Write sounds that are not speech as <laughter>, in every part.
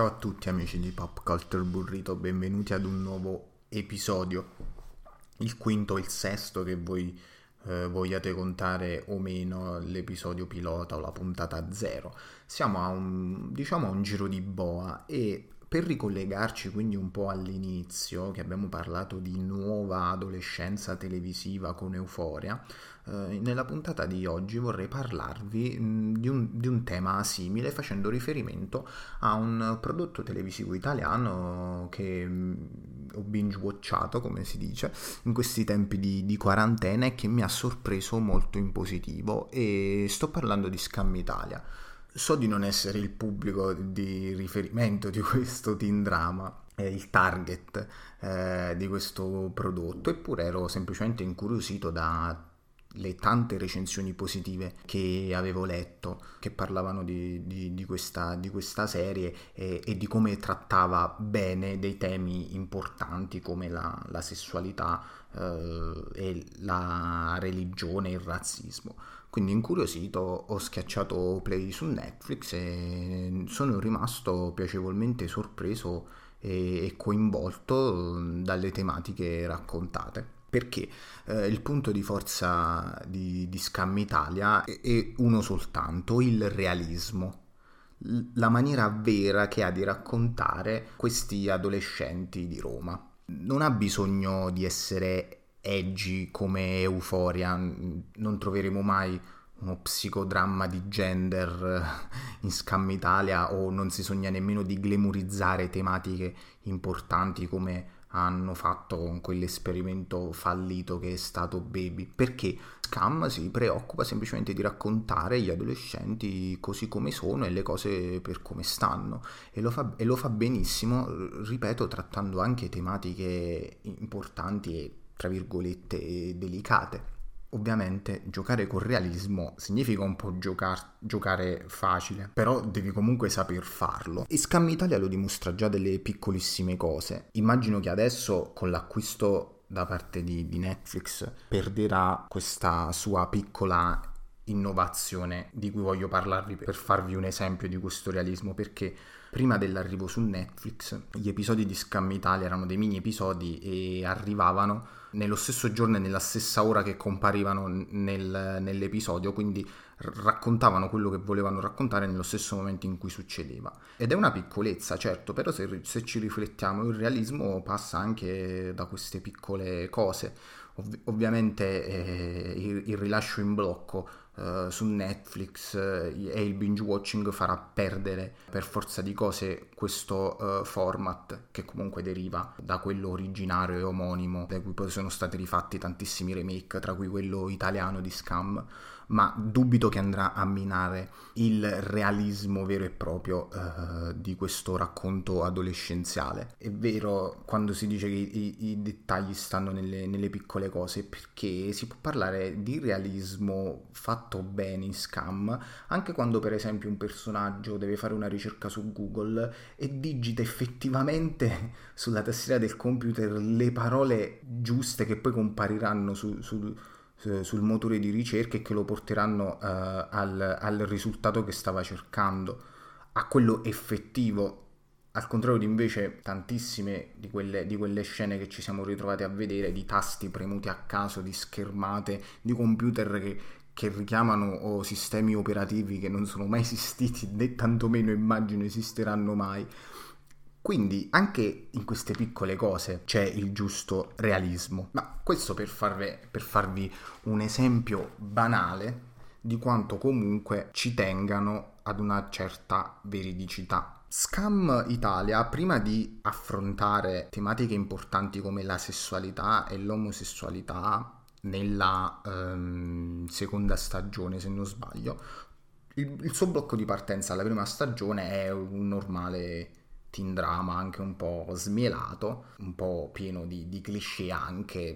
Ciao a tutti amici di Pop Culture Burrito, benvenuti ad un nuovo episodio, il quinto o il sesto che voi eh, vogliate contare o meno l'episodio pilota o la puntata zero. Siamo a un, diciamo, a un giro di boa e per ricollegarci quindi un po' all'inizio, che abbiamo parlato di nuova adolescenza televisiva con Euforia, eh, nella puntata di oggi vorrei parlarvi mh, di, un, di, un, tema simile facendo riferimento a un prodotto televisivo italiano che mh, ho binge watchato, come si dice, in questi tempi di, di quarantena e che mi ha sorpreso molto in positivo e sto parlando di Scam Italia. So di non essere il pubblico di riferimento di questo teen drama, il target eh, di questo prodotto, eppure ero semplicemente incuriosito dalle tante recensioni positive che avevo letto che parlavano di, di, di, questa, di questa, serie e, e, di come trattava bene dei temi importanti come la, la sessualità eh, e la religione e il razzismo. Quindi incuriosito ho schiacciato play su Netflix e sono rimasto piacevolmente sorpreso e coinvolto dalle tematiche raccontate. Perché eh, il punto di forza di, di Scam Italia è, è uno soltanto, il realismo la maniera vera che ha di raccontare questi adolescenti di Roma. Non ha bisogno di essere edgy come Euforia, non troveremo mai uno psicodramma di gender in Scam Italia o non si sogna nemmeno di glamorizzare tematiche importanti come hanno fatto con quell'esperimento fallito che è stato Baby, perché Scam si preoccupa semplicemente di raccontare gli adolescenti così come sono e le cose per come stanno. E lo fa, e lo fa benissimo, ripeto, trattando anche tematiche importanti e tra virgolette delicate. Ovviamente giocare con realismo significa un po' giocar- giocare facile, però devi comunque saper farlo. E Scam Italia lo dimostra già delle piccolissime cose. Immagino che adesso con l'acquisto da parte di, di Netflix perderà questa sua piccola innovazione di cui voglio parlarvi per farvi un esempio di questo realismo perché prima dell'arrivo su Netflix gli episodi di Scam Italia erano dei mini episodi e arrivavano nello stesso giorno e nella stessa ora che comparivano nel, nell'episodio, quindi raccontavano quello che volevano raccontare nello stesso momento in cui succedeva. Ed è una piccolezza, certo, però se, se ci riflettiamo il realismo passa anche da queste piccole cose. Ov- ovviamente eh, il, il rilascio in blocco Uh, su Netflix uh, e il binge watching farà perdere per forza di cose questo uh, format che comunque deriva da quello originario e omonimo da cui poi sono stati rifatti tantissimi remake tra cui quello italiano di Scam ma dubito che andrà a minare il realismo vero e proprio uh, di questo racconto adolescenziale. È vero quando si dice che i, i dettagli stanno nelle, nelle, piccole cose, perché si può parlare di realismo fatto bene in scam, anche quando per esempio un personaggio deve fare una ricerca su Google e digita effettivamente <laughs> sulla tastiera del computer le parole giuste che poi compariranno su, su sul motore di ricerca e che lo porteranno uh, al, al, risultato che stava cercando, a quello effettivo. Al contrario di invece tantissime di quelle, di quelle scene che ci siamo ritrovati a vedere, di tasti premuti a caso, di schermate, di computer che, che richiamano oh, sistemi operativi che non sono mai <laughs> esistiti né tantomeno immagino esisteranno mai. Quindi anche in queste piccole cose c'è il giusto realismo, ma questo per, farvi, per farvi un esempio banale di quanto comunque ci tengano ad una certa veridicità. Scam Italia, prima di affrontare tematiche importanti come la sessualità e l'omosessualità nella um, seconda stagione, se non sbaglio, il, il suo blocco di partenza alla prima stagione è un normale teen drama anche un po' smielato, un po' pieno di, di cliché anche,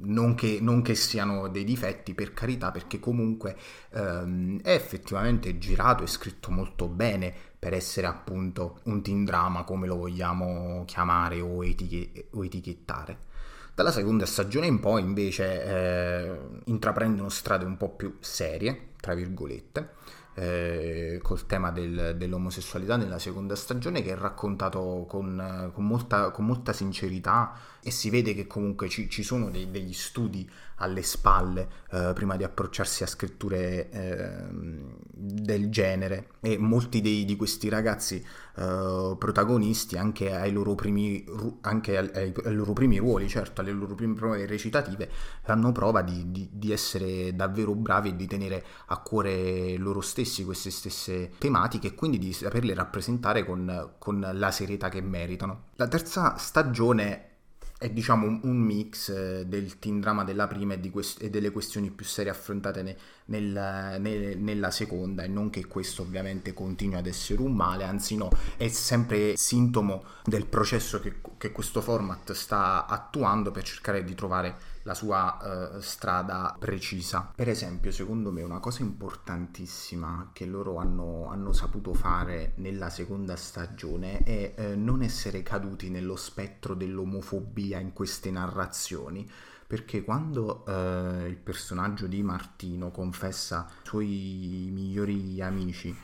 non che, non che, siano dei difetti per carità, perché comunque ehm, è effettivamente girato e scritto molto bene per essere appunto un teen drama come lo vogliamo chiamare o, etichet- o etichettare. Dalla seconda stagione in poi invece eh, intraprendono strade un po' più serie, tra virgolette, eh, col tema del, dell'omosessualità nella seconda stagione che è raccontato con, con, molta, con molta, sincerità e si vede che comunque ci, ci sono dei, degli studi alle spalle eh, prima di approcciarsi a scritture eh, del genere. E molti dei, di questi ragazzi eh, protagonisti anche, ai loro, primi, anche ai, ai, loro primi ruoli, certo, alle loro prime prove recitative, fanno prova di, di, di essere davvero bravi e di tenere a cuore loro stessi queste stesse tematiche e quindi di saperle rappresentare con, con la serietà che meritano. La terza stagione è diciamo un, mix eh, del teen drama della prima e, quest- e delle questioni più serie affrontate ne- nel, ne- nella seconda e non che questo ovviamente continui ad essere un male, anzi no, è sempre sintomo del processo che, che questo format sta attuando per cercare di trovare la sua uh, strada precisa. Per esempio, secondo me una cosa importantissima che loro hanno, hanno saputo fare nella seconda stagione è uh, non essere caduti nello spettro dell'omofobia in queste narrazioni perché quando uh, il personaggio di Martino confessa ai suoi migliori amici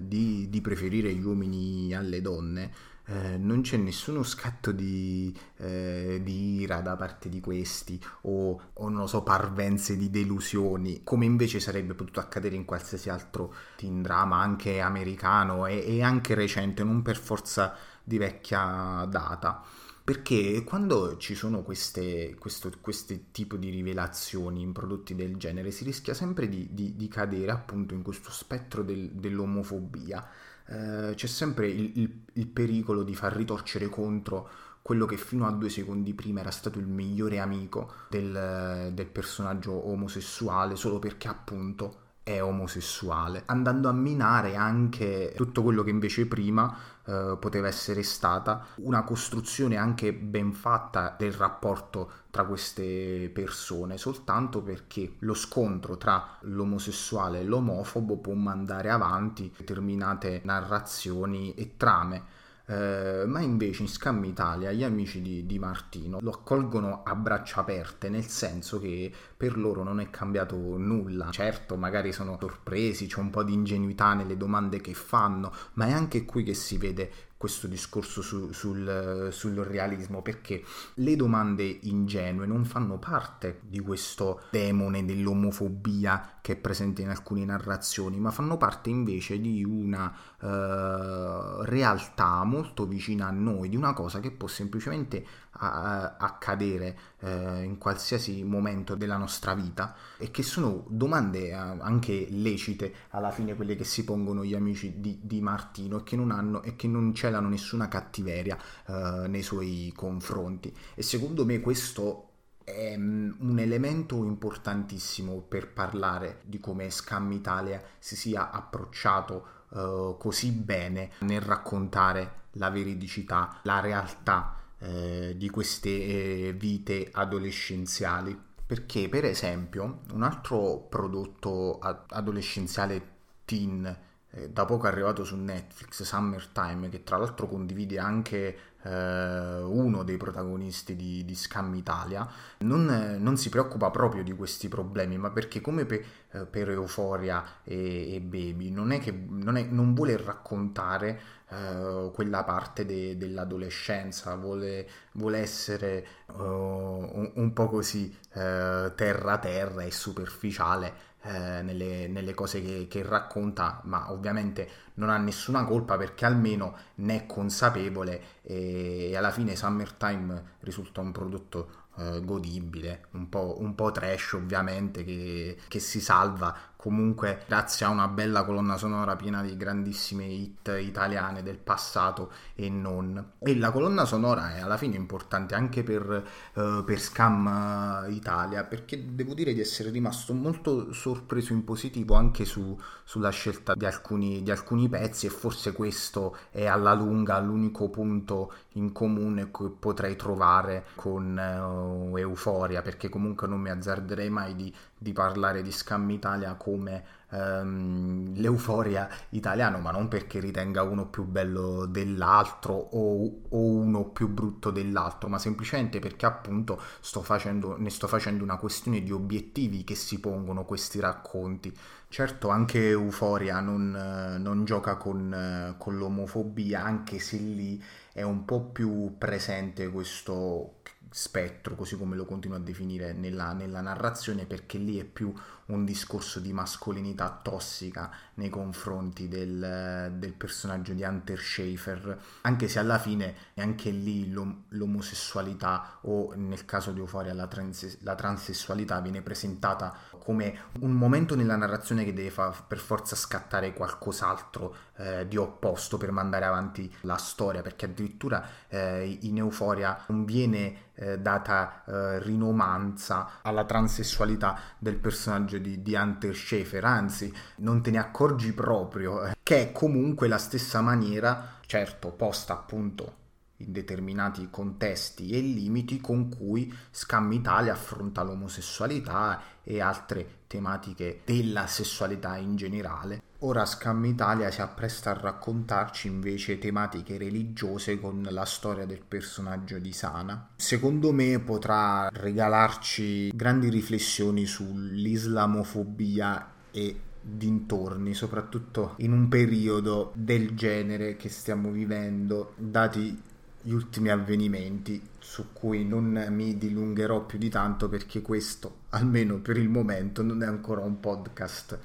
di, di, preferire gli uomini alle donne, eh, non c'è nessuno scatto di, eh, di, ira da parte di questi o, o, non lo so, parvenze di delusioni, come invece sarebbe potuto accadere in qualsiasi altro teen drama, anche americano e, e anche recente, non per forza di vecchia data. Perché quando ci sono queste, questo, questo tipo di rivelazioni in prodotti del genere si rischia sempre di, di, di cadere appunto in questo spettro del, dell'omofobia. Eh, c'è sempre il, il, il pericolo di far ritorcere contro quello che fino a due secondi prima era stato il migliore amico del, del, personaggio omosessuale solo perché appunto è omosessuale, andando a minare anche tutto quello che invece prima eh, poteva essere stata una costruzione anche ben fatta del rapporto tra queste persone, soltanto perché lo scontro tra l'omosessuale e l'omofobo può mandare avanti determinate narrazioni e trame eh, ma invece in Scam Italia gli amici di, di, Martino lo accolgono a braccia aperte, nel senso che per loro non è cambiato nulla. Certo, magari sono sorpresi, c'è un po' di ingenuità nelle domande che fanno, ma è anche qui che si vede questo discorso su, sul, sul, realismo perché le domande ingenue non fanno parte di questo demone dell'omofobia che è presente in alcune narrazioni, ma fanno parte invece di una uh, realtà molto vicina a noi, di una cosa che può semplicemente a, accadere eh, in qualsiasi momento della nostra vita e che sono domande eh, anche lecite alla fine quelle che si pongono gli amici di, di Martino e che non hanno e che non celano nessuna cattiveria eh, nei suoi confronti e secondo me questo è mm, un elemento importantissimo per parlare di come Scam Italia si sia approcciato uh, così bene nel raccontare la veridicità, la realtà eh, di queste eh, vite adolescenziali. Perché, per esempio, un altro prodotto adolescenziale teen eh, da poco arrivato su Netflix, Summertime, che tra l'altro condivide anche eh, uno dei protagonisti di, di Scam Italia, non, non, si preoccupa proprio di questi problemi, ma perché come per, eh, per Euphoria e, e, Baby non, è che, non, è, non vuole raccontare eh, quella parte de, dell'adolescenza, vuole, vuole essere uh, un, un, po' così terra terra e superficiale eh, nelle, nelle, cose che, che, racconta, ma ovviamente non ha nessuna colpa perché almeno ne è consapevole e, e alla fine Summertime risulta un prodotto eh, godibile, un po', un po', trash ovviamente che, che, si salva comunque grazie a una bella colonna sonora piena di grandissime hit italiane del passato e non. E la colonna sonora è alla fine importante anche per, uh, per Scam Italia perché devo dire di essere rimasto molto sorpreso in positivo anche su, sulla scelta di alcuni, di alcuni pezzi e forse questo è alla lunga l'unico punto in comune che potrei trovare con... Uh, euforia, perché comunque non mi azzarderei mai di, di parlare di Scam Italia come um, l'euforia italiano, ma non perché ritenga uno più bello dell'altro o, o, uno più brutto dell'altro, ma semplicemente perché appunto sto facendo, ne sto facendo una questione di obiettivi che si pongono questi racconti. Certo, anche Euforia non, non gioca con, con l'omofobia, anche se lì è un po' più presente questo spettro, così come lo continuo a definire nella, nella, narrazione, perché lì è più un discorso di mascolinità tossica nei confronti del, del personaggio di Hunter Schaefer, anche se alla fine anche lì l'om- l'omosessualità o nel caso di Euphoria la, trans- la, transessualità viene presentata come un momento nella narrazione che deve far per forza scattare qualcos'altro eh, di opposto per mandare avanti la storia, perché addirittura eh, in Euphoria non viene eh, data eh, rinomanza alla transessualità del personaggio di, di Hunter Schaefer, anzi non te ne accorgi proprio, eh, che è comunque la stessa maniera, certo posta appunto in determinati contesti e limiti con cui Scam Italia affronta l'omosessualità e altre tematiche della sessualità in generale. Ora Scam Italia si appresta a raccontarci invece tematiche religiose con la storia del personaggio di Sana. Secondo me potrà regalarci grandi riflessioni sull'islamofobia e dintorni, soprattutto in un periodo del genere che stiamo vivendo, dati gli ultimi avvenimenti su cui non mi dilungherò più di tanto perché questo, almeno per il momento, non è ancora un podcast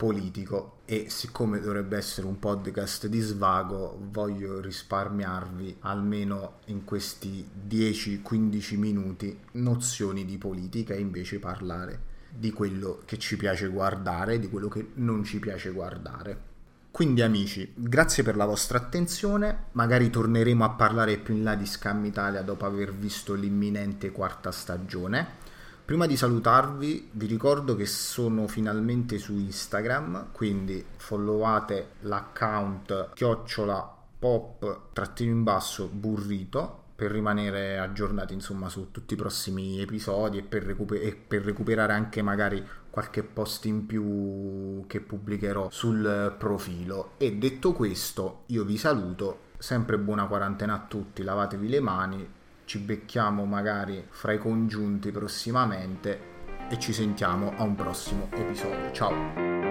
politico e siccome dovrebbe essere un podcast di svago voglio risparmiarvi almeno in questi 10-15 minuti nozioni di politica e invece parlare di quello che ci piace guardare e di quello che non ci piace guardare. Quindi amici, grazie per la vostra attenzione, magari torneremo a parlare più in là di Scam Italia dopo aver visto l'imminente quarta stagione. Prima di salutarvi vi ricordo che sono finalmente su Instagram, quindi followate l'account chiocciola pop trattino in basso burrito per rimanere aggiornati insomma su tutti i prossimi episodi e per, recuper- e per, recuperare anche magari qualche post in più che pubblicherò sul profilo. E detto questo io vi saluto sempre buona quarantena a tutti lavatevi le mani ci becchiamo magari fra i congiunti prossimamente e ci sentiamo a un prossimo episodio. Ciao